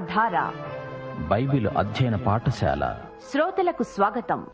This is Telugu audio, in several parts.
ప్రేమధార బైబిల్ అధ్యయన పాఠశాల. శ్రోతలకు స్వాగతం.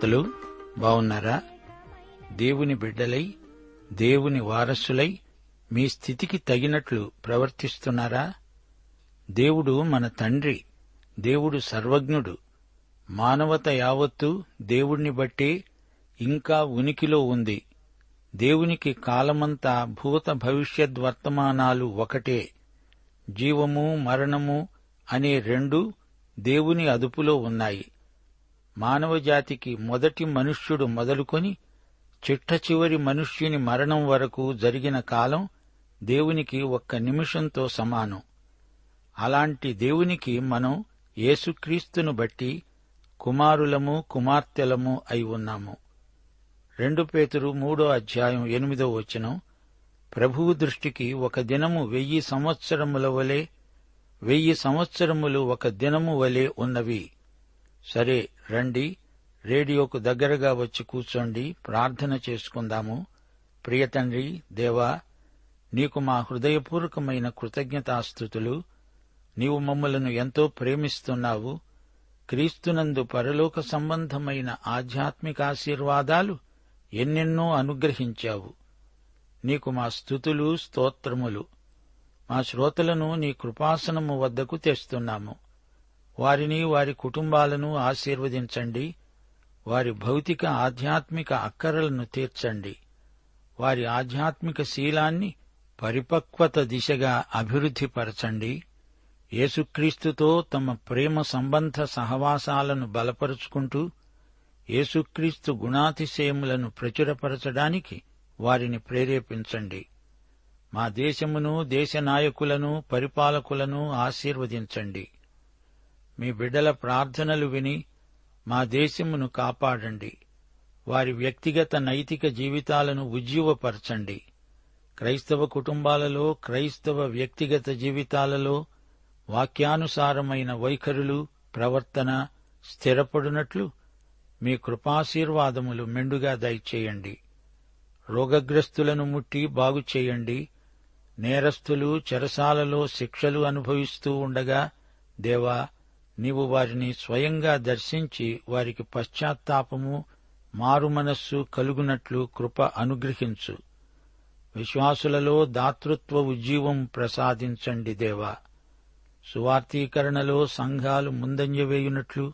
శ్రోతలు బావున్నారా? దేవుని బిడ్డలై దేవుని వారసులై మీ స్థితికి తగినట్లు ప్రవర్తిస్తున్నారా? దేవుడు మన తండ్రి దేవుడు సర్వజ్ఞుడు. మానవత యావత్తు దేవుణ్ణి బట్టే ఇంకా ఉనికిలో ఉంది. దేవునికి కాలమంతా భూత భవిష్యద్ వర్తమానాలు ఒకటే. జీవము మరణము అనే రెండు దేవుని అదుపులో ఉన్నాయి. మానవజాతికి మొదటి మనుష్యుడు మొదలుకొని చిట్ట చివరి మనుష్యుని మరణం వరకు జరిగిన కాలం దేవునికి ఒక్క నిమిషంతో సమానం. అలాంటి దేవునికి మనం యేసుక్రీస్తును బట్టి కుమారులము కుమార్తెలము అయి ఉన్నాము. రెండు పేతురు మూడో అధ్యాయం ఎనిమిదో వచనం ప్రభువు దృష్టికి ఒక దినము వెయ్యి సంవత్సరముల వలె వెయ్యి సంవత్సరములు ఒక దినము వలె ఉన్నవి. సరే రండి. రేడియోకు దగ్గరగా వచ్చి కూర్చోండి. ప్రార్థన చేసుకుందాము. ప్రియతండ్రి దేవా నీకు మా హృదయపూర్వకమైన కృతజ్ఞతాస్థుతులు. నీవు మమ్మలను ఎంతో ప్రేమిస్తున్నావు. క్రీస్తునందు పరలోక సంబంధమైన ఆధ్యాత్మిక ఆశీర్వాదాలు ఎన్నెన్నో అనుగ్రహించావు. నీకు మా స్థుతులు స్తోత్రములు. మా శ్రోతలను నీ కృపాసనము వద్దకు తెస్తున్నాము. వారిని వారి కుటుంబాలను ఆశీర్వదించండి. వారి భౌతిక ఆధ్యాత్మిక అక్కరలను తీర్చండి. వారి ఆధ్యాత్మిక శీలాన్ని పరిపక్వత దిశగా అభివృద్ధిపరచండి. యేసుక్రీస్తుతో తమ ప్రేమ సంబంధ సహవాసాలను బలపరుచుకుంటూ యేసుక్రీస్తు గుణాతిశయములను ప్రచురపరచడానికి వారిని ప్రేరేపించండి. మా దేశమును దేశ నాయకులను పరిపాలకులను ఆశీర్వదించండి. మీ బిడ్డల ప్రార్థనలు విని మా దేశమును కాపాడండి. వారి వ్యక్తిగత నైతిక జీవితాలను ఉజ్జీవపరచండి. క్రైస్తవ కుటుంబాలలో క్రైస్తవ వ్యక్తిగత జీవితాలలో వాక్యానుసారమైన వైఖరులు ప్రవర్తన స్థిరపడునట్లు మీ కృపాశీర్వాదములు మెండుగా దయచేయండి. రోగగ్రస్తులను ముట్టి బాగు చేయండి. నేరస్తులు చెరసాలలో శిక్షలు అనుభవిస్తూ ఉండగా దేవా నీవు వారిని స్వయంగా దర్శించి వారికి పశ్చాత్తాపము మారుమనస్సు కలుగునట్లు కృప అనుగ్రహించు. విశ్వాసులలో దాతృత్వ ఉజ్జీవం ప్రసాదించండి దేవా. సువార్తీకరణలో సంఘాలు ముందంజ వేయునట్లు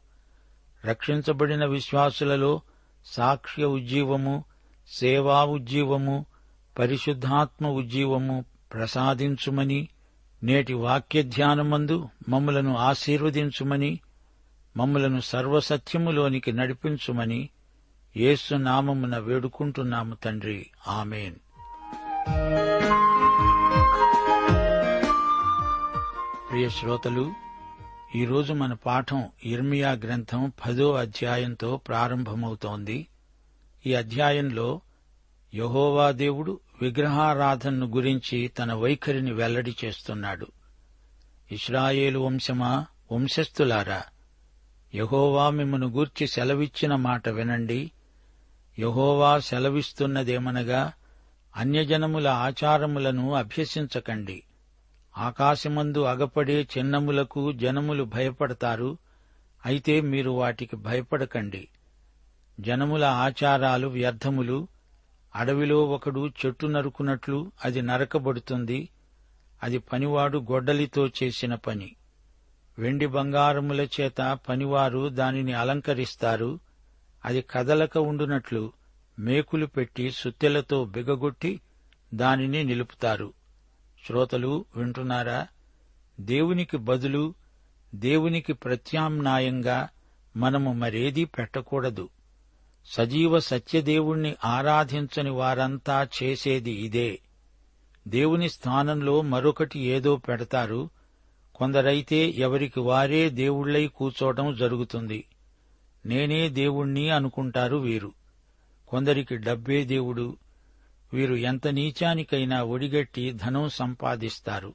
రక్షించబడిన విశ్వాసులలో సాక్ష్య ఉజ్జీవము సేవా ఉజ్జీవము పరిశుద్ధాత్మ ఉజ్జీవము ప్రసాదించుమని నేటి వాక్య ధ్యానమందు మమ్ములను ఆశీర్వదించుమని మమ్ములను సర్వసత్యములోనికి నడిపించుమని యేసు నామమున వేడుకుంటున్నాము తండ్రి. ఆమెన్. ప్రియ శ్రోతలు ఈరోజు మన పాఠం ఇర్మియా గ్రంథం పదో అధ్యాయంతో ప్రారంభమవుతోంది. ఈ అధ్యాయంలో యహోవా దేవుడు విగ్రహారాధనను గురించి తన వైఖరిని వెల్లడి చేస్తున్నాడు. ఇస్రాయేలు వంశమా వంశస్థులారా యహోవా మిమ్మను గూర్చి సెలవిచ్చిన మాట వినండి. యహోవా సెలవిస్తున్నదేమనగా అన్యజనముల ఆచారములను అభ్యసించకండి. ఆకాశమందు అగపడే చిన్నములకు జనములు భయపడతారు అయితే మీరు వాటికి భయపడకండి. జనముల ఆచారాలు వ్యర్థములు అడవిలో ఒకడు చెట్టు నరుకున్నట్లు అది నరకబడుతుంది. అది పనివాడు గొడ్డలితో చేసిన పని. వెండి బంగారముల చేత పనివారు దానిని అలంకరిస్తారు. అది కదలక ఉండునట్లు మేకులు పెట్టి సుత్తెలతో బిగగొట్టి దానిని నిలుపుతారు. శ్రోతలు వింటున్నారా? దేవునికి బదులు దేవునికి ప్రత్యామ్నాయంగా మనము మరేదీ పెట్టకూడదు. సజీవ సత్యదేవుణ్ణి ఆరాధించని వారంతా చేసేది ఇదే. దేవుని స్థానంలో మరొకటి ఏదో పెడతారు. కొందరైతే ఎవరికి వారే దేవుళ్ళై కూచోవడం జరుగుతుంది. నేనే దేవుణ్ణి అనుకుంటారు వీరు. కొందరికి డబ్బే దేవుడు. వీరు ఎంత నీచానికైనా ఒడిగట్టి ధనం సంపాదిస్తారు.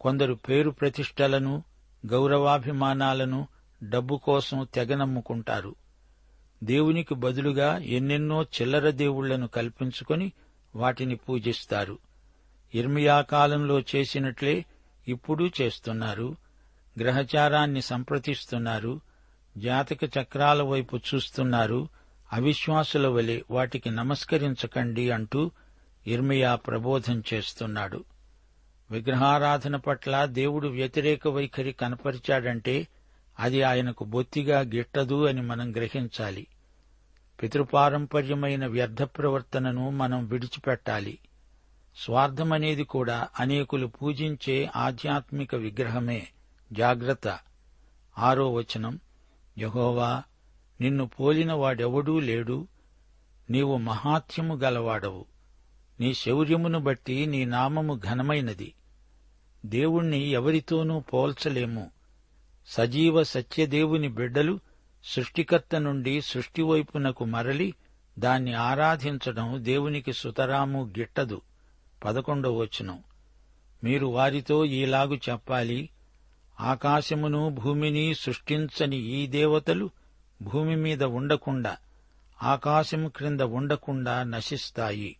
కొందరు పేరు ప్రతిష్టలను గౌరవాభిమానాలను డబ్బు కోసం తెగనమ్ముకుంటారు దేవునికి బదులుగా ఎన్నెన్నో చిల్లర దేవుళ్ళను కల్పించుకొని వాటిని పూజిస్తారు. ఇర్మియా కాలంలో చేసినట్లే ఇప్పుడు చేస్తున్నారు. గ్రహచారాన్ని సంప్రతిస్తున్నారు. జాతక చక్రాల వైపు చూస్తున్నారు. అవిశ్వాసుల వలె వాటికి నమస్కరించకండి అంటూ ఇర్మియా ప్రబోధం చేస్తున్నాడు. విగ్రహారాధన పట్ల దేవుడు వ్యతిరేక వైఖరి కనపరిచాడంటే అది ఆయనకు బొత్తిగా గిట్టదు అని మనం గ్రహించాలి. పితృపారంపర్యమైన వ్యర్థ ప్రవర్తనను మనం విడిచిపెట్టాలి. స్వార్థమనేది కూడా అనేకులు పూజించే ఆధ్యాత్మిక విగ్రహమే. జాగ్రత్త. ఆరో వచనం. యహోవా నిన్ను పోలిన వాడెవడూ లేడు. నీవు మహాత్యము గలవాడవు. నీ శౌర్యమును బట్టి నీ నామము ఘనమైనది. దేవుణ్ణి ఎవరితోనూ పోల్చలేము. సజీవ సత్యదేవుని బిడ్డలు సృష్టికర్త నుండి సృష్టివైపునకు మరలి దాన్ని ఆరాధించడం దేవునికి సుతరాము గిట్టదు. పదకొండవ వచనం. మీరు వారితో ఈలాగు చెప్పాలి. ఆకాశమును భూమిని సృష్టించని ఈ దేవతలు భూమి మీద ఉండకుండా ఆకాశము క్రింద ఉండకుండా నశిస్తాయి.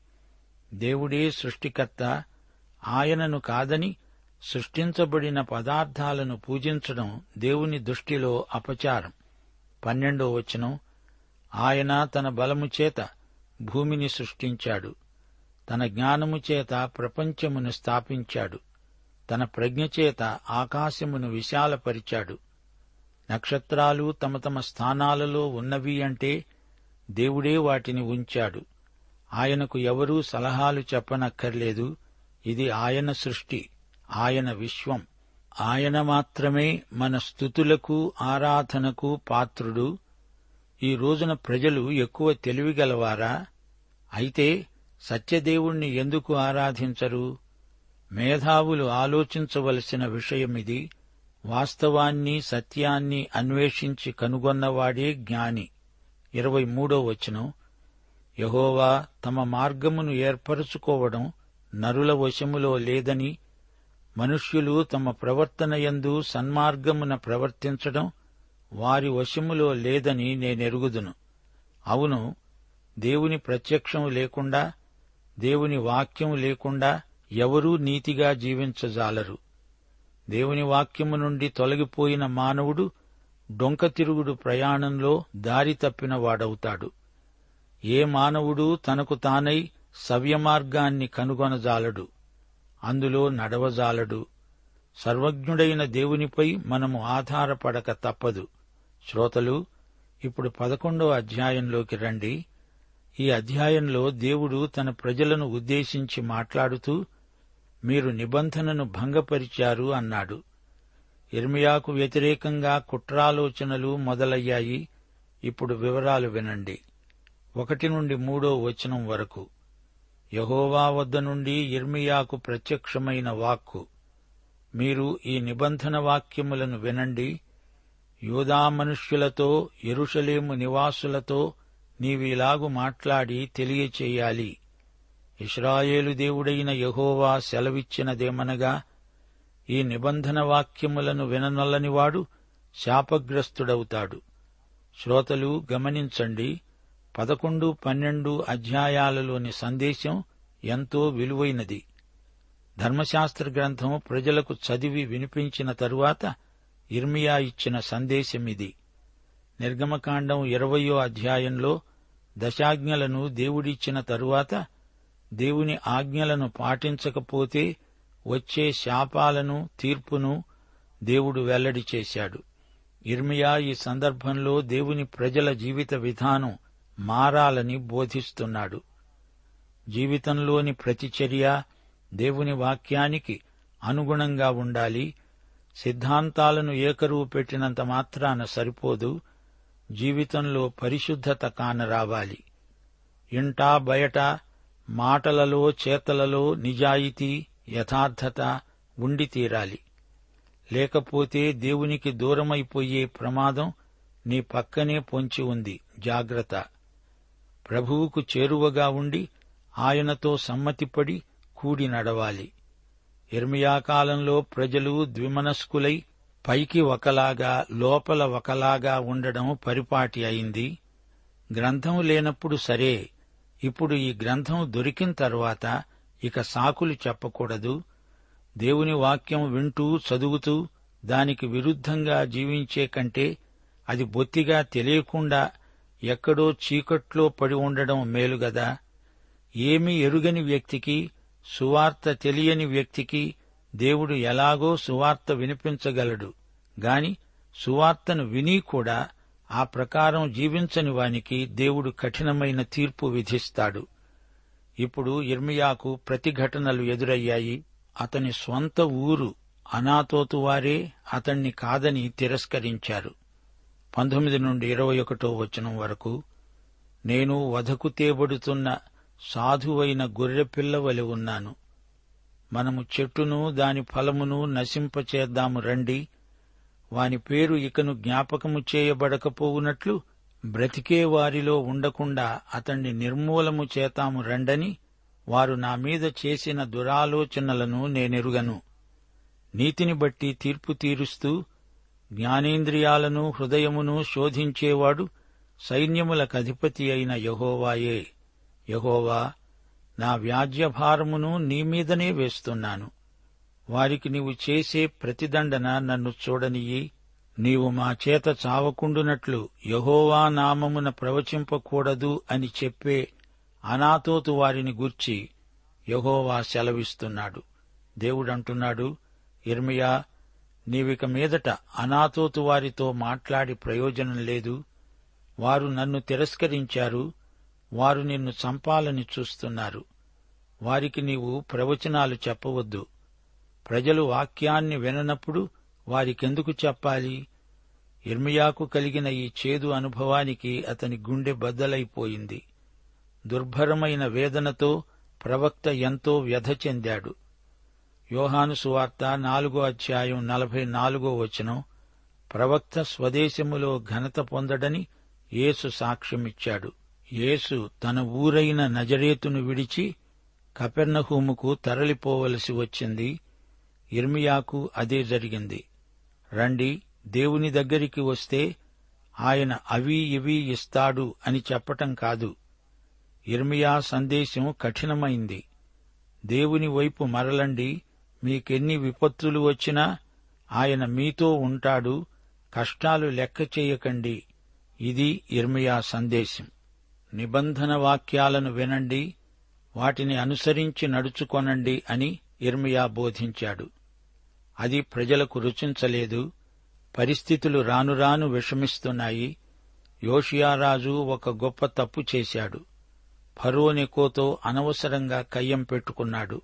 దేవుడే సృష్టికర్త ఆయనను కాదని సృష్టించబడిన పదార్థాలను పూజించడం దేవుని దృష్టిలో అపచారం. పన్నెండో వచనం ఆయన తన బలము చేత భూమిని సృష్టించాడు. తన జ్ఞానము చేత ప్రపంచమును స్థాపించాడు. తన ప్రజ్ఞ చేత ఆకాశమును విశాలపరిచాడు. నక్షత్రాలు తమ తమ స్థానాలలో ఉన్నవి అంటే దేవుడే వాటిని ఉంచాడు. ఆయనకు ఎవరూ సలహాలు చెప్పనక్కర్లేదు. ఇది ఆయన సృష్టి. ఆయన విశ్వం. ఆయన మాత్రమే మన స్థుతులకు ఆరాధనకు పాత్రుడు. ఈ రోజున ప్రజలు ఎక్కువ తెలివిగలవారా? అయితే సత్యదేవుణ్ణి ఎందుకు ఆరాధించరు? మేధావులు ఆలోచించవలసిన విషయమిది వాస్తవాన్ని సత్యాన్ని అన్వేషించి కనుగొన్నవాడే జ్ఞాని. ఇరవై మూడో వచనం. యహోవా తమ మార్గమును ఏర్పరుచుకోవడం నరుల వశములో లేదని మనుష్యులు తమ ప్రవర్తనయందు సన్మార్గమున ప్రవర్తించడం వారి వశములో లేదని నేనెరుగుదును. అవును దేవుని ప్రత్యక్షం లేకుండా దేవుని వాక్యం లేకుండా ఎవరూ నీతిగా జీవించజాలరు. దేవుని వాక్యము నుండి తొలగిపోయిన మానవుడు డొంక తిరుగుడు ప్రయాణంలో దారి తప్పిన వాడవుతాడు. ఏ మానవుడు తనకు తానై సవ్యమార్గాన్ని కనుగొనజాలడు. అందులో నడవజాలడు. సర్వజ్ఞుడైన దేవునిపై మనము ఆధారపడక తప్పదు. శ్రోతలు ఇప్పుడు పదకొండో అధ్యాయంలోకి రండి. ఈ అధ్యాయంలో దేవుడు తన ప్రజలను ఉద్దేశించి మాట్లాడుతూ మీరు నిబంధనను భంగపరిచారు అన్నాడు. ఇర్మియాకు వ్యతిరేకంగా కుట్రాలోచనలు మొదలయ్యాయి. ఇప్పుడు వివరాలు వినండి. ఒకటి నుండి మూడో వచనం వరకు. యహోవా వద్ద నుండి ఇర్మియాకు ప్రత్యక్షమైన వాక్కు. మీరు ఈ నిబంధన వాక్యములను వినండి. యూదా మనుష్యులతో ఎరుషలేము నివాసులతో నీవిలాగు మాట్లాడి తెలియచేయాలి. ఇస్రాయేలు దేవుడైన యహోవా సెలవిచ్చినదేమనగా ఈ నిబంధన వాక్యములను విననల్లనివాడు శాపగ్రస్తుడవుతాడు. శ్రోతలు గమనించండి. పదకొండు పన్నెండు అధ్యాయాలలోని సందేశం ఎంతో విలువైనది. ధర్మశాస్త్ర గ్రంథం ప్రజలకు చదివి వినిపించిన తరువాత ఇర్మియా ఇచ్చిన సందేశమిది. నిర్గమకాండం ఇరవయో అధ్యాయంలో దశాజ్ఞలను దేవుడిచ్చిన తరువాత దేవుని ఆజ్ఞలను పాటించకపోతే వచ్చే శాపాలను తీర్పును దేవుడు వెల్లడి చేశాడు. ఇర్మియా ఈ సందర్భంలో దేవుని ప్రజల జీవిత విధానం మారాలని బోధిస్తున్నాడు. జీవితంలోని ప్రతిచర్య దేవుని వాక్యానికి అనుగుణంగా ఉండాలి. సిద్ధాంతాలను ఏకరువు పెట్టినంత మాత్రాన సరిపోదు. జీవితంలో పరిశుద్ధత కానరావాలి ఇంటా బయట మాటలలో చేతలలో నిజాయితీ యథార్థత ఉండి తీరాలి. లేకపోతే దేవునికి దూరమైపోయే ప్రమాదం నీ పక్కనే పొంచి ఉంది. జాగ్రత్త. ప్రభువుకు చేరువగా ఉండి ఆయనతో సమ్మతిపడి కూడి నడవాలి. ఇర్మియా కాలంలో ప్రజలు ద్విమనస్కులై పైకి ఒకలాగా లోపల ఒకలాగా ఉండడం పరిపాటి అయింది. గ్రంథం లేనప్పుడు సరే ఇప్పుడు ఈ గ్రంథం దొరికిన తర్వాత ఇక సాకులు చెప్పకూడదు. దేవుని వాక్యం వింటూ చదువుతూ దానికి విరుద్ధంగా జీవించే కంటే అది బొత్తిగా తెలియకుండా ఎక్కడో చీకట్లో పడి ఉండడం మేలుగదా ఏమీ ఎరుగని వ్యక్తికి సువార్త తెలియని వ్యక్తికి దేవుడు ఎలాగో సువార్త వినిపించగలడు. గాని సువార్తను విని కూడా ఆ ప్రకారం జీవించని వానికి దేవుడు కఠినమైన తీర్పు విధిస్తాడు. ఇప్పుడు ఇర్మియాకు ప్రతిఘటనలు ఎదురయ్యాయి. అతని స్వంత ఊరు అనాతోతు వారే అతణ్ణి కాదని తిరస్కరించారు. పంతొమ్మిది నుండి ఇరవై ఒకటో వచనం వరకు నేను వధకు తేబడుతున్న సాధువైన గొర్రెపిల్ల వలె ఉన్నాను. మనము చెట్టును దాని ఫలమును నశింపచేద్దాము రండి. వాని పేరు ఇకను జ్ఞాపకము చేయబడకపోవునట్లు బ్రతికే వారిలో ఉండకుండా అతణ్ణి నిర్మూలము చేతాము రండని వారు నా మీద చేసిన దురాలోచనలను నేనెరుగను. నీతిని బట్టి తీర్పు తీరుస్తూ జ్ఞానేంద్రియాలను హృదయమును శోధించేవాడు సైన్యములకధిపతి అయిన యహోవాయే. యహోవా నా వ్యాజ్యభారమును నీ మీదనే వేస్తున్నాను. వారికి నీవు చేసే ప్రతిదండన నన్ను చూడనియ్యి. నీవు మా చేత చావకుండునట్లు యహోవా నామమున ప్రవచింపకూడదు అని చెప్పే అనాతోతు వారిని గూర్చి యహోవా సెలవిస్తున్నాడు. దేవుడంటున్నాడు ఇర్మియా నీవిక మీదట అనాతోతు వారితో మాట్లాడి ప్రయోజనం లేదు. వారు నన్ను తిరస్కరించారు. వారు నిన్ను చంపాలని చూస్తున్నారు. వారికి నీవు ప్రవచనాలు చెప్పవద్దు. ప్రజలు వాక్యాన్ని విననప్పుడు వారికెందుకు చెప్పాలి? ఇర్మియాకు కలిగిన ఈ చేదు అనుభవానికి అతని గుండె బద్దలైపోయింది. దుర్భరమైన వేదనతో ప్రవక్త ఎంతో వ్యధ చెందాడు. యోహాను సువార్త నాలుగో అధ్యాయం నలభై నాలుగో వచనం ప్రవక్త స్వదేశములో ఘనత పొందడని యేసు సాక్ష్యమిచ్చాడు. యేసు తన ఊరైన నజరేతును విడిచి కపెర్నహూముకు తరలిపోవలసి వచ్చింది. ఇర్మియాకు అదే జరిగింది. రండి దేవుని దగ్గరికి వస్తే ఆయన అవి ఇవి ఇస్తాడు అని చెప్పటం కాదు. ఇర్మియా సందేశం కఠినమైంది. దేవుని వైపు మరలండి మీకెన్ని విపత్తులు వచ్చినా ఆయన మీతో ఉంటాడు కష్టాలు లెక్క చేయకండి. ఇది ఇర్మియా సందేశం. నిబంధన వాక్యాలను వినండి వాటిని అనుసరించి నడుచుకొనండి అని ఇర్మియా బోధించాడు. అది ప్రజలకు రుచించలేదు పరిస్థితులు రానురాను విషమిస్తున్నాయి. యోషియారాజు ఒక గొప్ప తప్పు చేశాడు. ఫరోనికోతో అనవసరంగా కయ్యం పెట్టుకున్నాడు.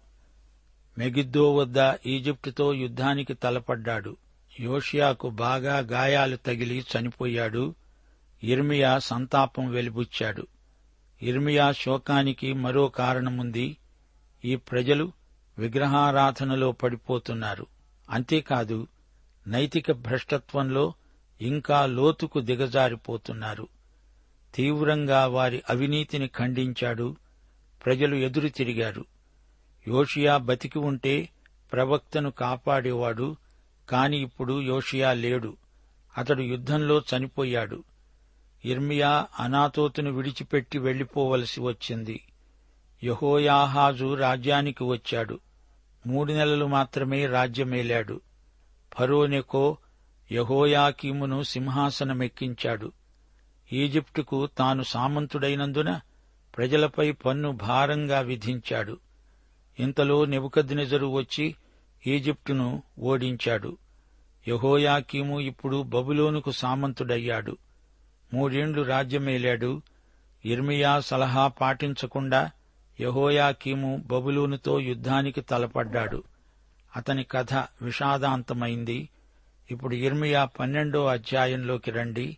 మెగిద్దో వద్ద ఈజిప్టుతో యుద్ధానికి తలపడ్డాడు. యోషియాకు బాగా గాయాలు తగిలి చనిపోయాడు. ఇర్మియా సంతాపం వెలిబుచ్చాడు. ఇర్మియా శోకానికి మరో కారణముంది. ఈ ప్రజలు విగ్రహారాధనలో పడిపోతున్నారు. అంతేకాదు నైతిక భ్రష్టత్వంలో ఇంకా లోతుకు దిగజారిపోతున్నారు. తీవ్రంగా వారి అవినీతిని ఖండించాడు. ప్రజలు ఎదురు తిరిగారు. యోషియా బతికి ఉంటే ప్రవక్తను కాపాడేవాడు కాని ఇప్పుడు యోషియా లేడు. అతడు యుద్ధంలో చనిపోయాడు. ఇర్మియా అనాతోతును విడిచిపెట్టి వెళ్ళిపోవలసి వచ్చింది. యహోయాహాజు రాజ్యానికి వచ్చాడు. మూడు నెలలు మాత్రమే రాజ్యమేలాడు. ఫరోనెకో యహోయాకీమును సింహాసనమెక్కించాడు. ఈజిప్టుకు తాను సామంతుడైనందున ప్రజలపై పన్ను భారంగా విధించాడు. ఇంతలో నెబుకద్నెజరు వచ్చి ఈజిప్టును ఓడించాడు. యహోయాకీము ఇప్పుడు బబులోనుకు సామంతుడయ్యాడు. మూడేండ్లు రాజ్యమేలాడు. ఇర్మియా సలహా పాటించకుండా యహోయాకీము బబులూనుతో యుద్ధానికి తలపడ్డాడు. అతని కథ విషాదాంతమైంది. ఇప్పుడు ఇర్మియా పన్నెండో అధ్యాయంలోకి రండి.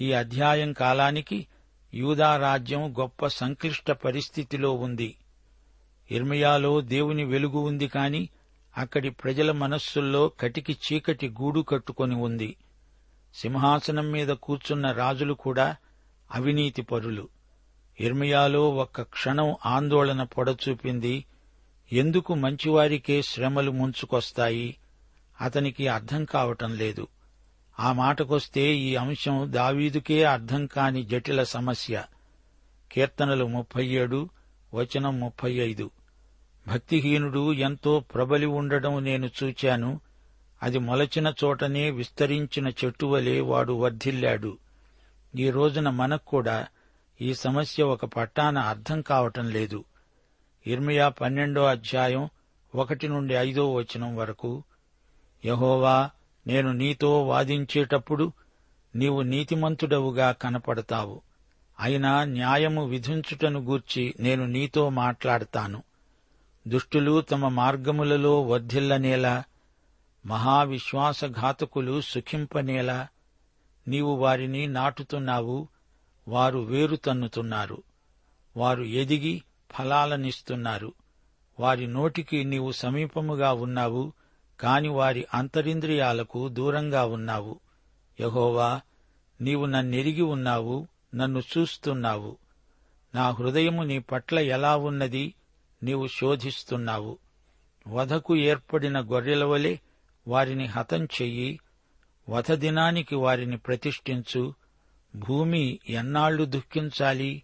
ఈ అధ్యాయం కాలానికి యూదా రాజ్యం గొప్ప సంక్లిష్ట పరిస్థితిలో ఉంది. ఇర్మియాలో దేవుని వెలుగు ఉంది కాని అక్కడి ప్రజల మనస్సుల్లో కటికి చీకటి గూడు కట్టుకొని ఉంది. సింహాసనం మీద కూర్చున్న రాజులు కూడా అవినీతి పరులు. ఇర్మియాలో ఒక్క క్షణం ఆందోళన పొడచూపింది. ఎందుకు మంచివారికే శ్రమలు ముంచుకొస్తాయి? అతనికి అర్థం కావటం లేదు. ఆ మాటకొస్తే ఈ అంశం దావీదుకే అర్థం కాని జటిల సమస్య. కీర్తనలు ముప్పై ఏడు వచనం ముప్పై ఐదు. భక్తిహీనుడు ఎంతో ప్రబలి ఉండడం నేను చూచాను. అది మొలచిన చోటనే విస్తరించిన చెట్టువలే వాడు వర్ధిల్లాడు. ఈ రోజున మనకు కూడా ఈ సమస్య ఒక పట్టాన అర్థం కావటం లేదు. ఇర్మియా పన్నెండో అధ్యాయం ఒకటి నుండి ఐదో వచనం వరకు యహోవా నేను నీతో వాదించేటప్పుడు నీవు నీతిమంతుడవుగా కనపడతావు. అయినా న్యాయము విధించుటను గూర్చి నేను నీతో మాట్లాడతాను. దుష్టులు తమ మార్గములలో వర్ధిల్లనేలా మహావిశ్వాసఘాతకులు సుఖింపనేలా నీవు వారిని నాటుతున్నావు వారు వేరు తన్నుతున్నారు. వారు ఎదిగి ఫలాలనిస్తున్నారు. వారి నోటికి నీవు సమీపముగా ఉన్నావు కాని వారి అంతరింద్రియాలకు దూరంగా ఉన్నావు. యహోవా నీవు నన్నెరిగి ఉన్నావు నన్ను చూస్తున్నావు. నా హృదయము నీ పట్ల ఎలా ఉన్నది? నీవు శోధిస్తున్నావు. వధకు ఏర్పడిన గొర్రెల వలె వారిని హతం చెయ్యి. వధ దినానికి వారిని ప్రతిష్ఠించు. భూమి ఎన్నాళ్ళు దుఃఖించాలి.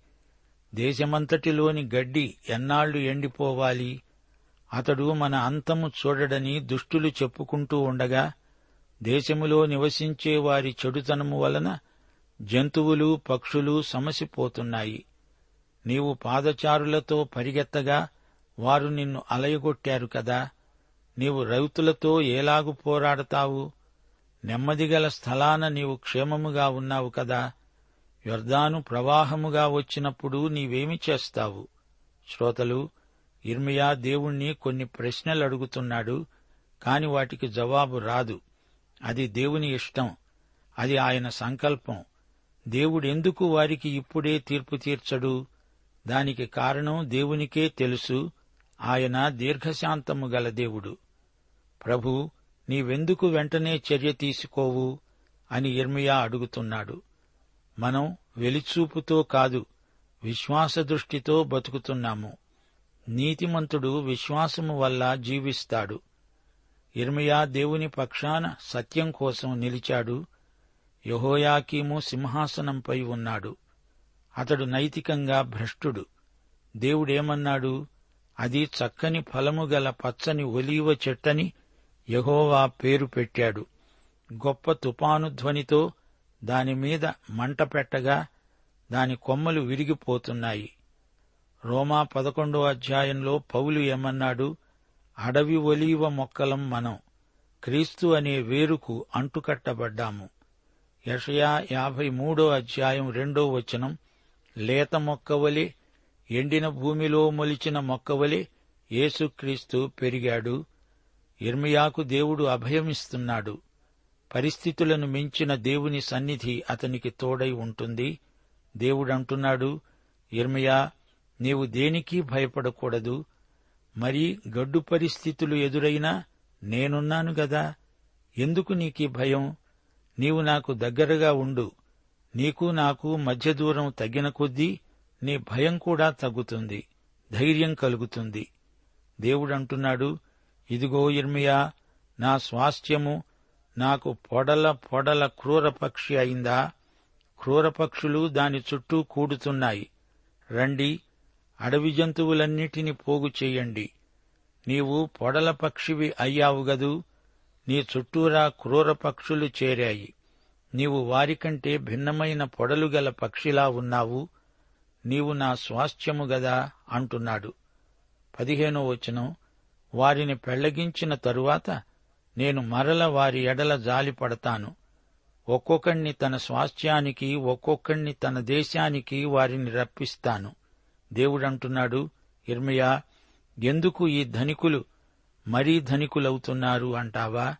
దేశమంతటిలోని గడ్డి ఎన్నాళ్ళు ఎండిపోవాలి. అతడు మన అంతము చూడడని దుష్టులు చెప్పుకుంటూ ఉండగా దేశములో నివసించే వారి చెడుతనము వలన జంతువులు పక్షులు సమసిపోతున్నాయి. నీవు పాదచారులతో పరిగెత్తగా వారు నిన్ను అలయగొట్టారు కదా. నీవు రైతులతో ఏలాగు పోరాడతావు? నెమ్మదిగల స్థలాన నీవు క్షేమముగా ఉన్నావు కదా. యొర్దాను ప్రవాహముగా వచ్చినప్పుడు నీవేమి చేస్తావు? శ్రోతలు ఇర్మియా దేవుణ్ణి కొన్ని ప్రశ్నలు అడుగుతున్నాడు కాని వాటికి జవాబు రాదు. అది దేవుని ఇష్టం. అది ఆయన సంకల్పం. దేవుడెందుకు వారికి ఇప్పుడే తీర్పు తీర్చడు? దానికి కారణం దేవునికే తెలుసు. ఆయన దీర్ఘశాంతము గల దేవుడు. ప్రభు నీవెందుకు వెంటనే చర్య తీసుకోవు అని ఇర్మియా అడుగుతున్నాడు. మనం వెలిచూపుతో కాదు విశ్వాస దృష్టితో బతుకుతున్నాము. నీతిమంతుడు విశ్వాసము వల్ల జీవిస్తాడు. ఇర్మియా దేవుని పక్షాన సత్యం కోసం నిలిచాడు. యహోయాకీము సింహాసనంపై ఉన్నాడు. అతడు నైతికంగా భ్రష్టుడు. దేవుడేమన్నాడు? అది చక్కని ఫలము గల పచ్చని ఒలీవ చెట్టని యహోవా పేరు పెట్టాడు. గొప్ప తుపాను ధ్వనితో దానిమీద మంట పెట్టగా దాని కొమ్మలు విరిగిపోతున్నాయి. రోమా పదకొండో అధ్యాయంలో పౌలు ఏమన్నాడు? అడవి ఒలీవ మొక్కలం మనం క్రీస్తు అనే వేరుకు అంటుకట్టబడ్డాము. యషయా యాభై మూడో అధ్యాయం రెండో వచనం లేత మొక్కవలే ఎండిన భూమిలో మొలిచిన మొక్కవలే యేసుక్రీస్తు పెరిగాడు. ఇర్మియాకు దేవుడు అభయమిస్తున్నాడు. పరిస్థితులను మించిన దేవుని సన్నిధి అతనికి తోడై ఉంటుంది. దేవుడంటున్నాడు ఇర్మియా నీవు దేనికి భయపడకూడదు. మరి గడ్డు పరిస్థితులు ఎదురైనా నేనున్నాను గదా? ఎందుకు నీకీ భయం? నీవు నాకు దగ్గరగా ఉండు. నీకు నాకు మధ్య దూరం తగ్గిన కొద్దీ నీ భయం కూడా తగ్గుతుంది ధైర్యం కలుగుతుంది. దేవుడంటున్నాడు ఇదిగో ఇర్మియా నా స్వాస్థ్యము నాకు పొడల పొడల క్రూర పక్షి అయిందా? క్రూర పక్షులు దాని చుట్టూ కూడుతున్నాయి. రండి అడవి జంతువులన్నిటినీ పోగు చెయ్యండి నీవు పొడల పక్షివి అయ్యావుగదు నీ చుట్టూరా క్రూర పక్షులు చేరాయి. నీవు వారికంటే భిన్నమైన పొడలు గల పక్షిలా ఉన్నావు. నీవు నా స్వాస్థ్యము గదా అంటున్నాడు. పదిహేనో వచనం వారిని పెళ్ళగించిన తరువాత నేను మరల వారి ఎడల జాలి పడతాను. ఒక్కొక్కణ్ణి తన స్వాస్థ్యానికి ఒక్కొక్కణ్ణి తన దేశానికి వారిని రప్పిస్తాను. దేవుడంటున్నాడు ఇర్మియా ఎందుకు ఈ ధనికులు మరీ ధనికులవుతున్నారు అంటావా?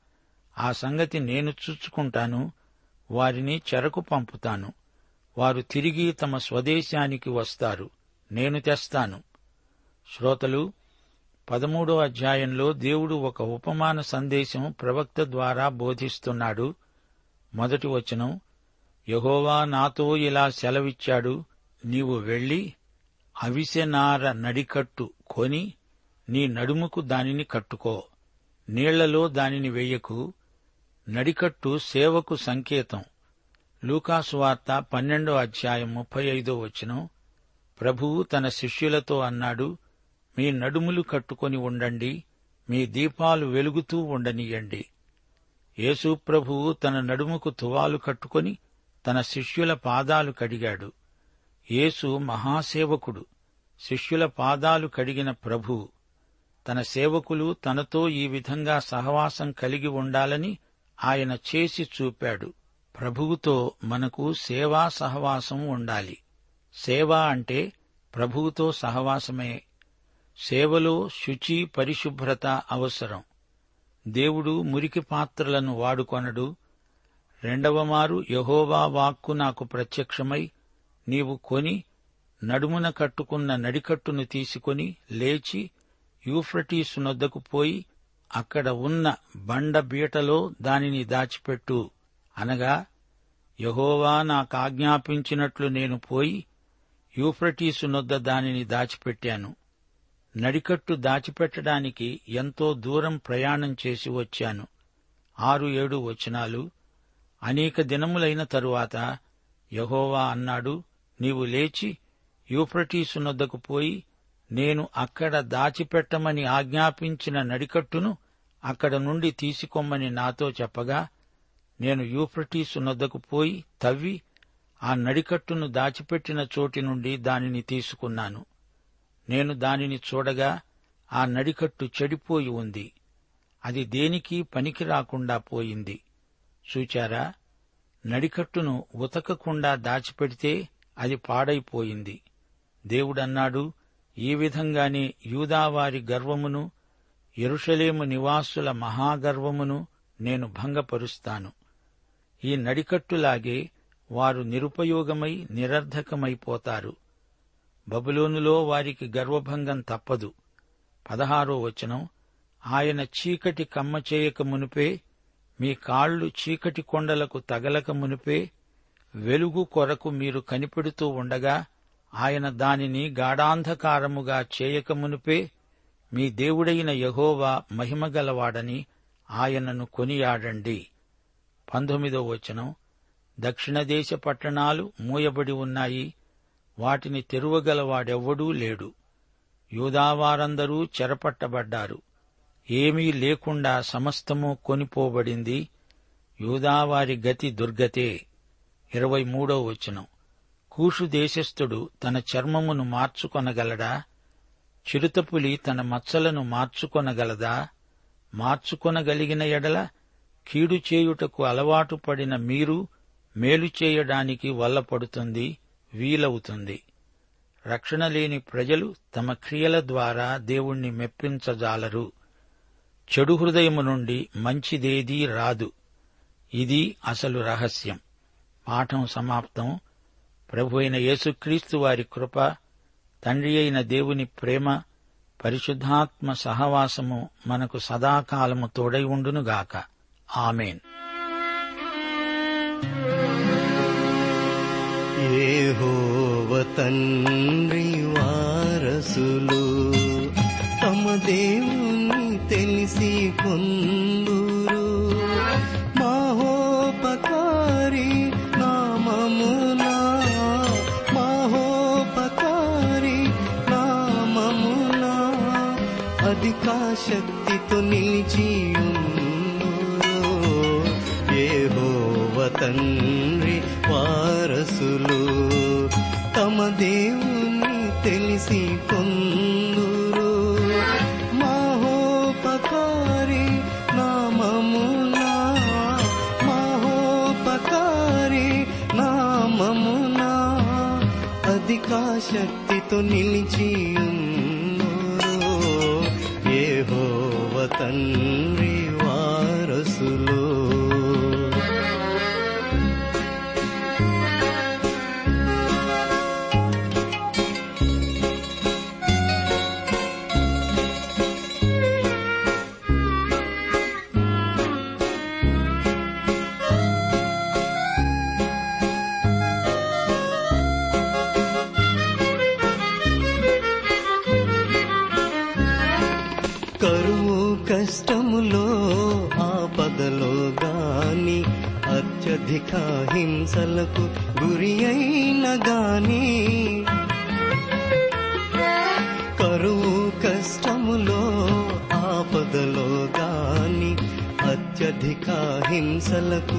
ఆ సంగతి నేను చూచుకుంటాను వారిని చెరకు పంపుతాను. వారు తిరిగి తమ స్వదేశానికి వస్తారు. నేను తెస్తాను. శ్రోతలు పదమూడో అధ్యాయంలో దేవుడు ఒక ఉపమాన సందేశం ప్రవక్త ద్వారా బోధిస్తున్నాడు. మొదటి వచనం యహోవా నాతో ఇలా సెలవిచ్చాడు నీవు వెళ్ళి అవిసెనార నడికట్టు కొని నీ నడుముకు దానిని కట్టుకో నీళ్ళలో దానిని వెయ్యకు నడికట్టు సేవకు సంకేతం. లూకాసు వార్త పన్నెండో అధ్యాయం ముప్పై ఐదో వచనం. ప్రభువు తన శిష్యులతో అన్నాడు మీ నడుములు కట్టుకొని ఉండండి మీ దీపాలు వెలుగుతూ ఉండనియండి. యేసు ప్రభువు తన నడుముకు తువాలు కట్టుకొని తన శిష్యుల పాదాలు కడిగాడు. యేసు మహాసేవకుడు శిష్యుల పాదాలు కడిగిన ప్రభువు తన సేవకులు తనతో ఈ విధంగా సహవాసం కలిగి ఉండాలని ఆయన చేసి చూపాడు. ప్రభువుతో మనకు సేవా సహవాసం ఉండాలి. సేవ అంటే ప్రభువుతో సహవాసమే. సేవలో శుచి పరిశుభ్రత అవసరం. దేవుడు మురికి పాత్రలను వాడుకొనడు. రెండవమారు యహోవా వాక్కు నాకు ప్రత్యక్షమై నీవు కొని నడుమున కట్టుకున్న నడికట్టును తీసుకొని లేచి యూఫ్రటీసు నొద్దకు పోయి అక్కడ ఉన్న బండ బీటలో దానిని దాచిపెట్టు. అనగా యహోవా నాకాజ్ఞాపించినట్లు నేను పోయి యూఫ్రటీసు నొద్ద దానిని దాచిపెట్టాను. నడికట్టు దాచిపెట్టడానికి ఎంతో దూరం ప్రయాణం చేసి వచ్చాను. ఆరు ఏడు వచనాలు. అనేక దినములైన తరువాత యహోవా అన్నాడు నీవు లేచి యూఫ్రటీసు నొద్దకు పోయి నేను అక్కడ దాచిపెట్టమని ఆజ్ఞాపించిన నడికట్టును అక్కడ నుండి తీసికొమ్మని నాతో చెప్పగా నేను యూఫ్రటీసు నొద్దకు పోయి తవ్వి ఆ నడికట్టును దాచిపెట్టిన చోటి నుండి దానిని తీసుకున్నాను. నేను దానిని చూడగా ఆ నడికట్టు చెడిపోయి ఉంది. అది దేనికి పనికి రాకుండా పోయింది. చూచారా? నడికట్టును ఉతకకుండా దాచిపెడితే అది పాడైపోయింది. దేవుడన్నాడు ఈ విధంగానే యూదావారి గర్వమును ఎరుషలేము నివాసుల మహాగర్వమును నేను భంగపరుస్తాను. ఈ నడికట్టులాగే వారు నిరుపయోగమై నిరర్ధకమైపోతారు. బబులోనులో వారికి గర్వభంగం తప్పదు. పదహారో వచనం ఆయన చీకటి కమ్మ చేయక మునిపే మీ కాళ్ళు చీకటి కొండలకు తగలక మునిపే వెలుగు కొరకు మీరు కనిపెడుతూ ఉండగా ఆయన దానిని గాఢాంధకారముగా చేయకమునిపే మీ దేవుడైన యహోవా మహిమగలవాడని ఆయనను కొనియాడండి. పంతొమ్మిదో వచనం దక్షిణ దేశ పట్టణాలు మూయబడి ఉన్నాయి వాటిని తెరువగలవాడెవ్వడూ లేడు. యూదావారందరూ చెరపట్టబడ్డారు. ఏమీ లేకుండా సమస్తము కొనిపోబడింది. యూదావారి గతి దుర్గతే. ఇరవై మూడో వచనం. కూషు దేశస్థుడు తన చర్మమును మార్చుకొనగలడా? చిరుతపులి తన మచ్చలను మార్చుకొనగలదా? మార్చుకొనగలిగిన ఎడల కీడు చేయుటకు అలవాటు పడిన మీరు మేలు చేయడానికి వల్లపడుతుంది వీలవుతుంది. రక్షణ లేని ప్రజలు తమ క్రియల ద్వారా దేవుణ్ణి మెప్పించజాలరు. చెడు హృదయము నుండి మంచిదేదీ రాదు. ఇది అసలు రహస్యం. పాఠం సమాప్తం. ప్రభు అయిన యేసుక్రీస్తు వారి కృప తండ్రి అయిన దేవుని ప్రేమ పరిశుద్ధాత్మ సహవాసము మనకు సదాకాలము తోడై ఉండునుగాక. ఆమెన్. ఏహోవ తండ్రి వారసులు తమ దేవుని తెలిసి కొందురు మహోపకారి నామమునా మహోపకారి నామమునా అధికా శక్తితో నిలిచియుందురు తండ్రి వారసులు తమ దేవుని తెలిసి పొందురు. మహోపకారి నామమునా మహోపకారి నామమునా అధికా శక్తితో నిలిచియుందురు ఏహోవ తండ్రి హింసలకు గురి అయిన గాని కరువు కష్టములో ఆపదలో గాని అత్యధిక హింసలకు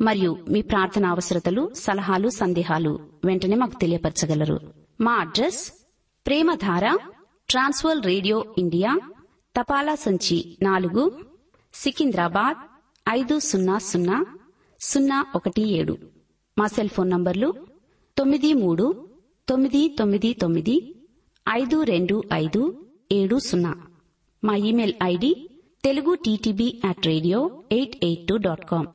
మరియు మీ ప్రార్థన అవసరతలు సలహాలు సందేహాలు వెంటనే మాకు తెలియపరచగలరు. మా address Premadhara Trans World radio India తపాలా సంచి నాలుగు సికింద్రాబాద్ ఐదు సున్నా సున్నా సున్నా ఒకటి ఏడు. మా సెల్ ఫోన్ నంబర్లు తొమ్మిది మూడు తొమ్మిది తొమ్మిది తొమ్మిది ఐదు రెండు ఐదు ఏడు సున్నా. మా email ID Telugu TTB at radio eight eight two dot com.